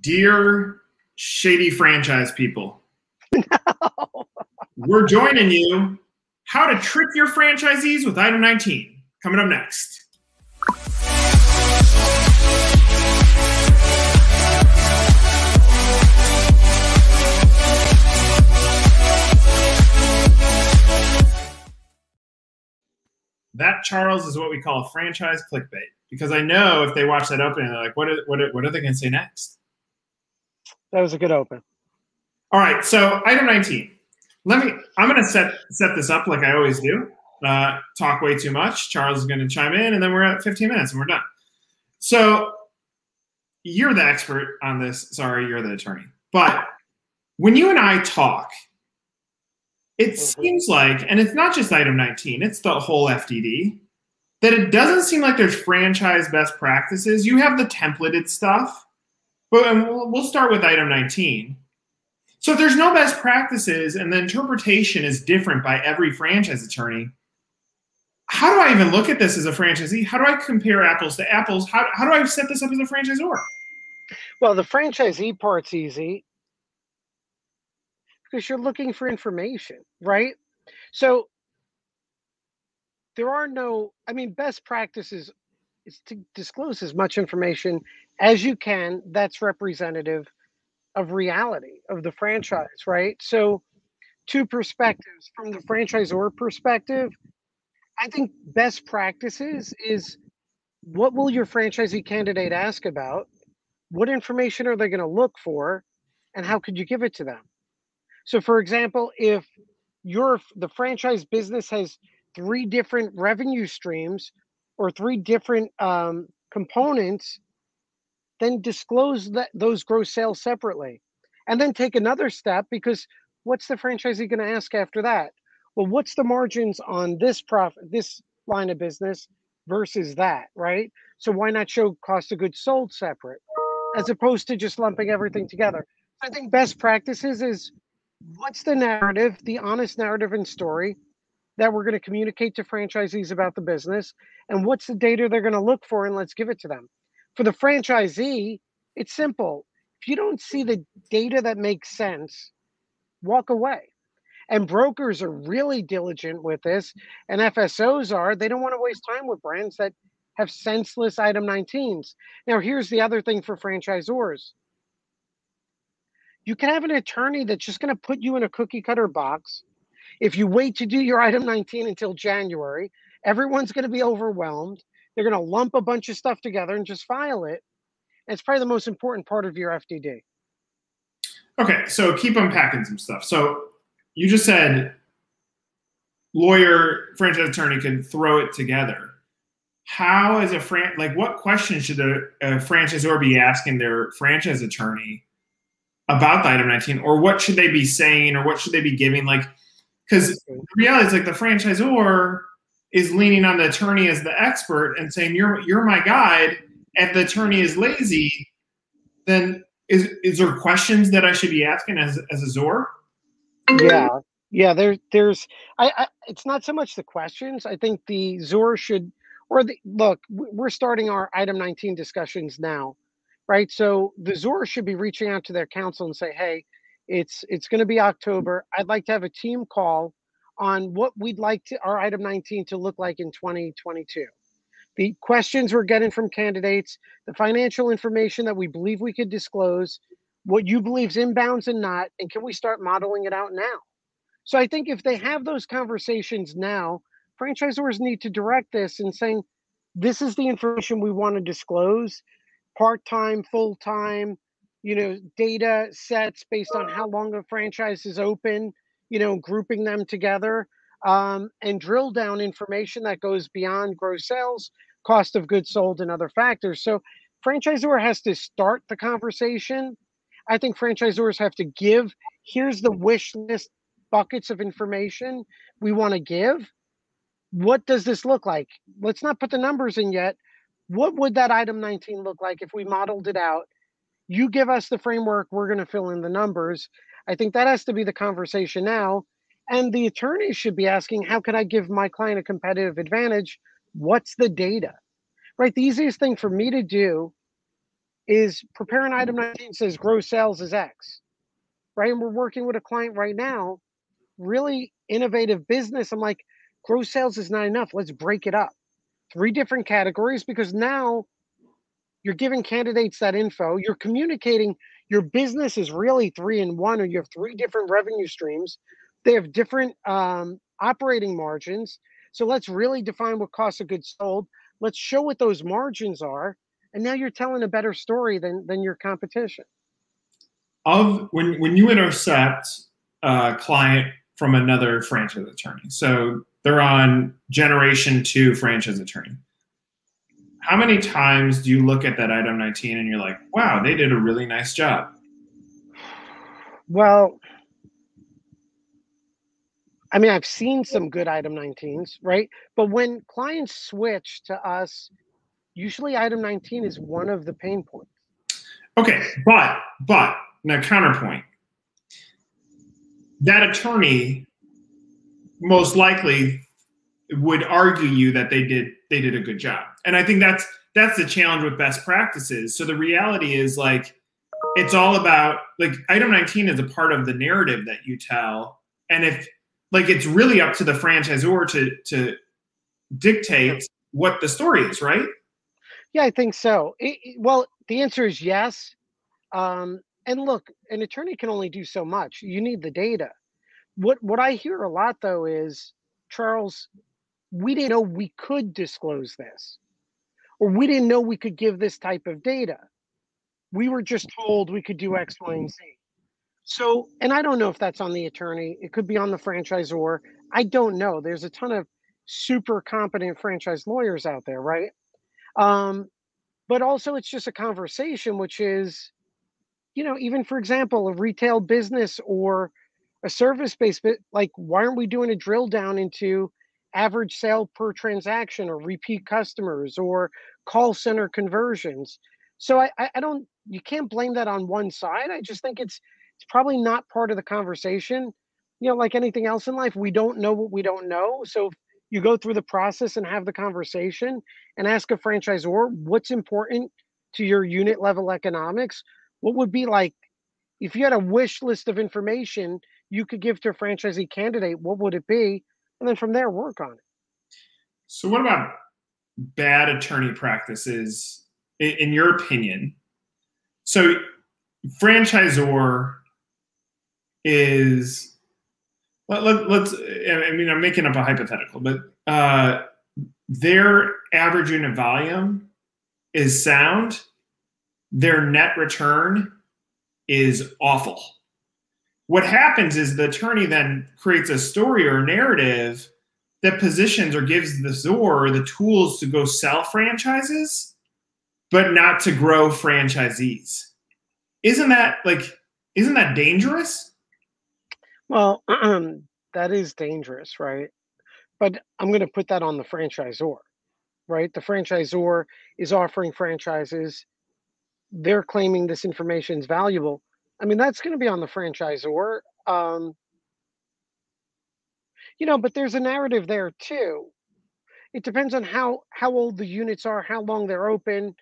Dear shady franchise people, we're joining you. How to trick your franchisees with item 19. Coming up next. That Charles is what we call franchise clickbait because I know if they watch that opening, they're like, "What? Are, what? Are, what are they going to say next?" That was a good open. All right, so item 19. Let me. I'm going to set set this up like I always do. Uh, talk way too much. Charles is going to chime in, and then we're at 15 minutes and we're done. So you're the expert on this. Sorry, you're the attorney. But when you and I talk, it mm-hmm. seems like, and it's not just item 19, it's the whole FDD, that it doesn't seem like there's franchise best practices. You have the templated stuff, but um, we'll start with item 19. So if there's no best practices and the interpretation is different by every franchise attorney, how do I even look at this as a franchisee? How do I compare apples to apples? How, how do I set this up as a franchisor? Well, the franchisee part's easy because you're looking for information, right? So there are no, I mean, best practices is to disclose as much information as you can that's representative of reality of the mm-hmm. franchise, right? So, two perspectives from the franchisor perspective, I think best practices is what will your franchisee candidate ask about? What information are they going to look for? And how could you give it to them? So, for example, if your the franchise business has three different revenue streams or three different um, components, then disclose that those gross sales separately, and then take another step because what's the franchisee going to ask after that? Well, what's the margins on this profit, this line of business versus that, right? So why not show cost of goods sold separate, as opposed to just lumping everything together? I think best practices is what's the narrative, the honest narrative and story that we're going to communicate to franchisees about the business, and what's the data they're going to look for, and let's give it to them. For the franchisee, it's simple. If you don't see the data that makes sense, walk away. And brokers are really diligent with this, and FSOs are. They don't want to waste time with brands that have senseless item 19s. Now, here's the other thing for franchisors you can have an attorney that's just going to put you in a cookie cutter box. If you wait to do your item 19 until January, everyone's going to be overwhelmed. They're going to lump a bunch of stuff together and just file it. And it's probably the most important part of your FDD. Okay, so keep unpacking some stuff. So you just said lawyer, franchise attorney can throw it together. How, as a fran, like, what questions should a, a franchisor be asking their franchise attorney about the item 19 or what should they be saying or what should they be giving like because the reality is like the franchisor is leaning on the attorney as the expert and saying you're you're my guide. And the attorney is lazy then is is there questions that i should be asking as as a zor? Yeah. Mm-hmm. Yeah there there's I, I it's not so much the questions. I think the zor should or the look we're starting our item 19 discussions now right? So the zor should be reaching out to their counsel and say, hey, it's it's going to be October. I'd like to have a team call on what we'd like to our item 19 to look like in 2022. The questions we're getting from candidates, the financial information that we believe we could disclose, what you believe is inbounds and not, and can we start modeling it out now? So I think if they have those conversations now, franchisors need to direct this and saying, this is the information we want to disclose part-time, full-time, you know, data sets based on how long a franchise is open, you know, grouping them together um, and drill down information that goes beyond gross sales, cost of goods sold, and other factors. So, franchisor has to start the conversation. I think franchisors have to give. Here's the wish list buckets of information we want to give. What does this look like? Let's not put the numbers in yet, what would that item 19 look like if we modeled it out? You give us the framework, we're going to fill in the numbers. I think that has to be the conversation now. And the attorneys should be asking, how can I give my client a competitive advantage? What's the data? Right? The easiest thing for me to do is prepare an item 19 says gross sales is X, right? And we're working with a client right now, really innovative business. I'm like, gross sales is not enough. Let's break it up. Three different categories because now you're giving candidates that info. You're communicating your business is really three in one, or you have three different revenue streams. They have different um, operating margins. So let's really define what cost of goods sold. Let's show what those margins are. And now you're telling a better story than, than your competition. Of when, when you intercept a client from another franchise attorney, so they're on generation two franchise attorney. How many times do you look at that item 19 and you're like, wow, they did a really nice job? Well, I mean, I've seen some good item 19s, right? But when clients switch to us, usually item 19 is one of the pain points. Okay, but but now counterpoint. That attorney most likely would argue you that they did they did a good job. And I think that's that's the challenge with best practices. So the reality is like it's all about like item 19 is a part of the narrative that you tell. And if like it's really up to the franchisor to to dictate what the story is, right? Yeah, I think so. It, well, the answer is yes. Um, and look, an attorney can only do so much. You need the data. What what I hear a lot though is Charles, we didn't know we could disclose this, or we didn't know we could give this type of data. We were just told we could do X, Y, and Z. So, and I don't know if that's on the attorney. It could be on the franchisor. I don't know. There's a ton of super competent franchise lawyers out there, right? Um, but also, it's just a conversation, which is, you know, even for example, a retail business or a service based, like, why aren't we doing a drill down into average sale per transaction or repeat customers or call center conversions? So I, I don't, you can't blame that on one side. I just think it's it's probably not part of the conversation. You know, like anything else in life, we don't know what we don't know. So you go through the process and have the conversation and ask a franchisor what's important to your unit level economics. What would be like if you had a wish list of information you could give to a franchisee candidate, what would it be? And then from there, work on it. So, what about bad attorney practices, in your opinion? So, franchisor is let, let, let's i mean i'm making up a hypothetical but uh, their average unit volume is sound their net return is awful what happens is the attorney then creates a story or narrative that positions or gives the ZOR the tools to go sell franchises, but not to grow franchisees. Isn't that like, isn't that dangerous? Well, that is dangerous, right? But I'm going to put that on the franchisor, right? The franchisor is offering franchises. They're claiming this information is valuable. I mean, that's going to be on the franchisor. Um, you know, but there's a narrative there too. It depends on how how old the units are, how long they're open,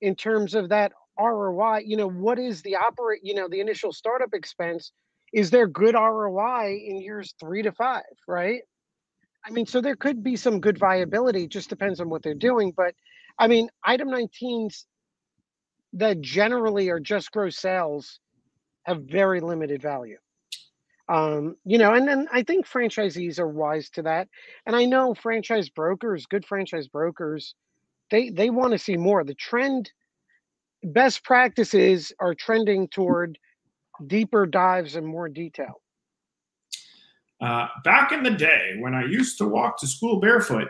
in terms of that ROI. You know, what is the operate? You know, the initial startup expense is there good ROI in years three to five, right? I mean, so there could be some good viability, just depends on what they're doing. But I mean, item 19s that generally are just gross sales have very limited value. Um, you know, and then I think franchisees are wise to that. And I know franchise brokers, good franchise brokers, they they want to see more. The trend best practices are trending toward deeper dives and more detail? Uh, back in the day when I used to walk to school barefoot,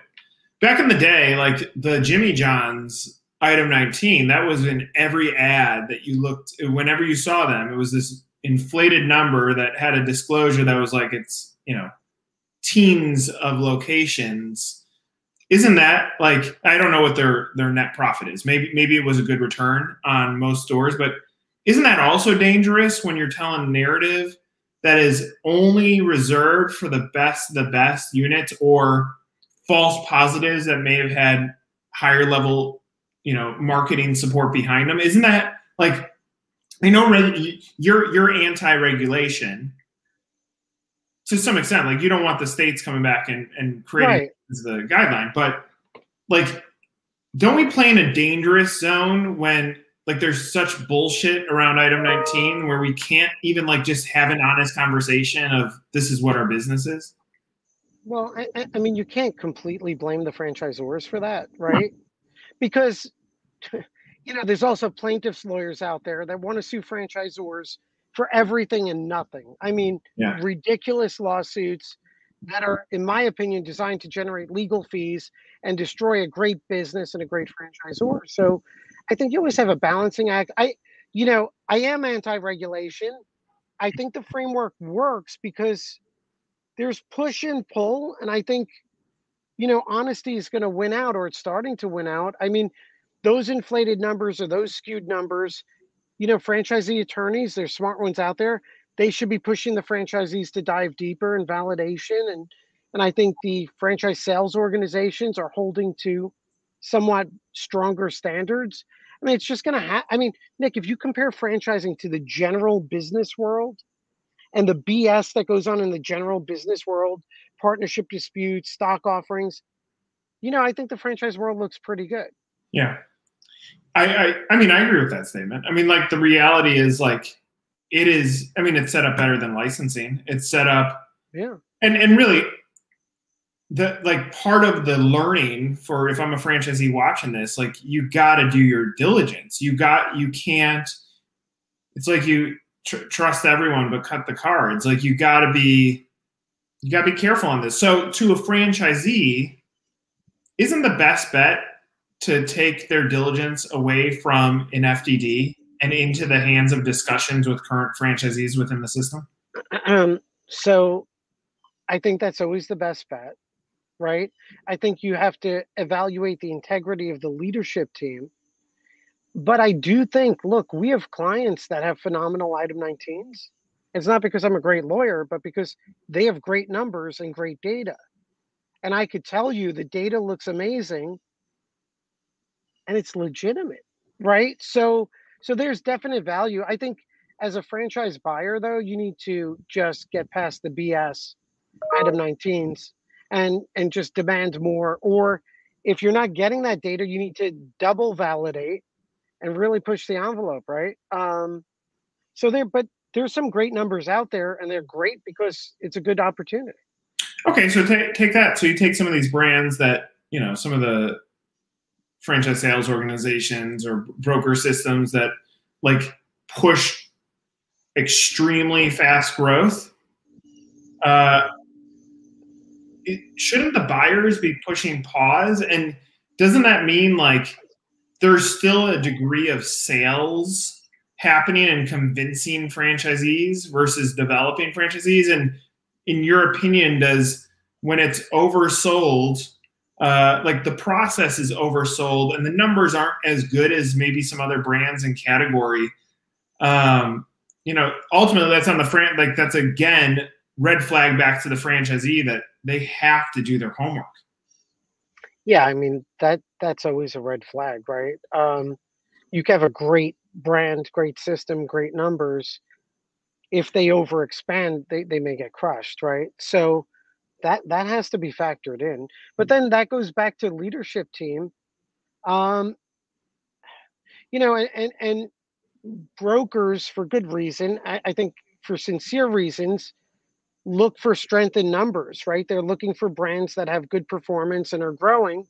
back in the day, like the Jimmy John's item 19, that was in every ad that you looked, whenever you saw them, it was this inflated number that had a disclosure that was like it's, you know, teens of locations. Isn't that like I don't know what their their net profit is. Maybe maybe it was a good return on most stores, but isn't that also dangerous when you're telling narrative that is only reserved for the best the best units or false positives that may have had higher level you know marketing support behind them isn't that like I know you're you're anti-regulation to some extent. Like you don't want the states coming back and and creating right. the guideline, but like, don't we play in a dangerous zone when like there's such bullshit around item 19 where we can't even like just have an honest conversation of this is what our business is? Well, I, I mean, you can't completely blame the franchisors for that, right? Because you know, there's also plaintiffs' lawyers out there that want to sue franchisors for everything and nothing. I mean, yeah. ridiculous lawsuits that are, in my opinion, designed to generate legal fees and destroy a great business and a great franchisor. So I think you always have a balancing act. I, you know, I am anti-regulation. I think the framework works because there's push and pull, and I think, you know, honesty is going to win out, or it's starting to win out. I mean, those inflated numbers or those skewed numbers, you know, franchisee attorneys, there's smart ones out there. They should be pushing the franchisees to dive deeper in validation. And and I think the franchise sales organizations are holding to somewhat stronger standards. I mean, it's just going to have, I mean, Nick, if you compare franchising to the general business world and the BS that goes on in the general business world, partnership disputes, stock offerings, you know, I think the franchise world looks pretty good. Yeah. I, I I mean I agree with that statement. I mean like the reality is like it is I mean it's set up better than licensing. It's set up yeah. And and really the like part of the learning for if I'm a franchisee watching this, like you got to do your diligence. You got you can't it's like you tr- trust everyone but cut the cards. Like you got to be you got to be careful on this. So to a franchisee, isn't the best bet to take their diligence away from an FDD and into the hands of discussions with current franchisees within the system? Um, so I think that's always the best bet, right? I think you have to evaluate the integrity of the leadership team. But I do think, look, we have clients that have phenomenal item 19s. It's not because I'm a great lawyer, but because they have great numbers and great data. And I could tell you the data looks amazing and it's legitimate, right? So so there's definite value. I think as a franchise buyer though, you need to just get past the BS item 19s and and just demand more or if you're not getting that data, you need to double validate and really push the envelope, right? Um so there but there's some great numbers out there and they're great because it's a good opportunity. Okay, so take take that. So you take some of these brands that, you know, some of the franchise sales organizations or broker systems that like push extremely fast growth uh, it, shouldn't the buyers be pushing pause and doesn't that mean like there's still a degree of sales happening and convincing franchisees versus developing franchisees and in your opinion does when it's oversold uh, like the process is oversold and the numbers aren't as good as maybe some other brands and category. Um, you know, ultimately that's on the fran like that's again red flag back to the franchisee that they have to do their homework. Yeah, I mean that that's always a red flag, right? Um, you can have a great brand, great system, great numbers. If they overexpand, they, they may get crushed, right? So that that has to be factored in but then that goes back to leadership team um you know and and, and brokers for good reason I, I think for sincere reasons look for strength in numbers right they're looking for brands that have good performance and are growing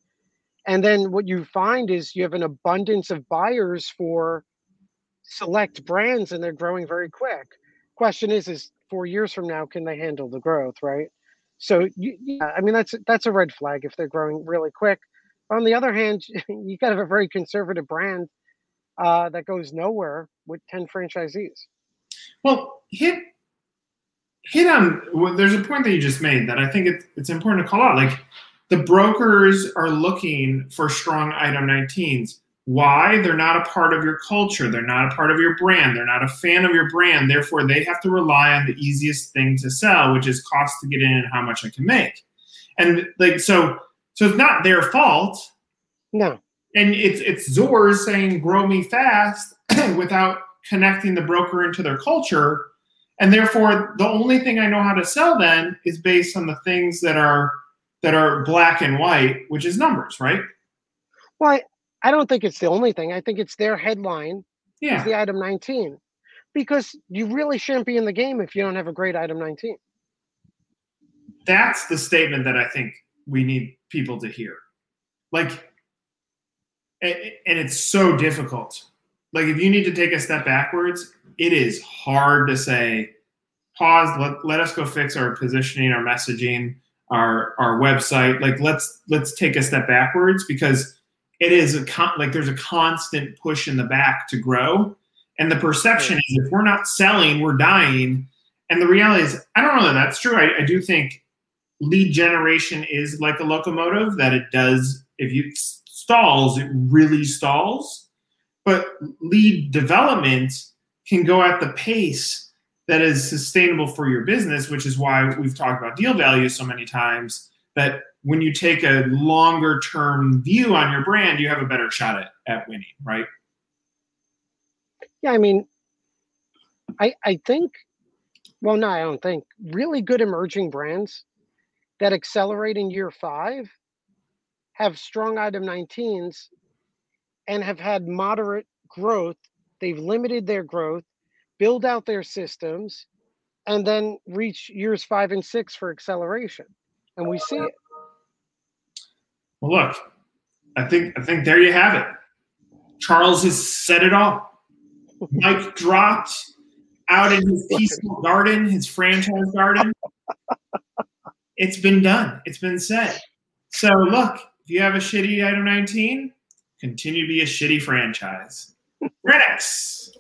and then what you find is you have an abundance of buyers for select brands and they're growing very quick question is is four years from now can they handle the growth right so yeah, I mean that's that's a red flag if they're growing really quick. On the other hand, you got to have a very conservative brand uh, that goes nowhere with ten franchisees. Well, hit hit on well, there's a point that you just made that I think it's it's important to call out. Like the brokers are looking for strong item 19s. Why? They're not a part of your culture. They're not a part of your brand. They're not a fan of your brand. Therefore, they have to rely on the easiest thing to sell, which is cost to get in and how much I can make. And like so, so it's not their fault. No. And it's it's Zors saying grow me fast without connecting the broker into their culture. And therefore, the only thing I know how to sell then is based on the things that are that are black and white, which is numbers, right? Well, I, don't think it's the only thing. I think it's their headline Yeah. is the item 19 because you really shouldn't be in the game if you don't have a great item 19. that's the statement that I think we need people to hear. Like, and it's so difficult. Like, if you need to take a step backwards, it is hard to say, pause, let, let us go fix our positioning, our messaging, our our website. Like, let's let's take a step backwards because it is a con- like there's a constant push in the back to grow. And the perception is if we're not selling, we're dying. And the reality is, I don't know that that's true. I, I do think lead generation is like a locomotive that it does if you stalls it really stalls but lead development can go at the pace that is sustainable for your business which is why we've talked about deal value so many times that when you take a longer term view on your brand you have a better shot at, at winning right Yeah, I mean, I I think, well, no, I don't think really good emerging brands that accelerate in year five have strong item 19s and have had moderate growth. They've limited their growth, build out their systems, and then reach years five and six for acceleration. And we see it. Well, look, I think I think there you have it. Charles has said it all. Mike dropped out in his peaceful garden, his franchise garden. It's been done. It's been said. So look, if you have a shitty item 19, continue to be a shitty franchise. Redux.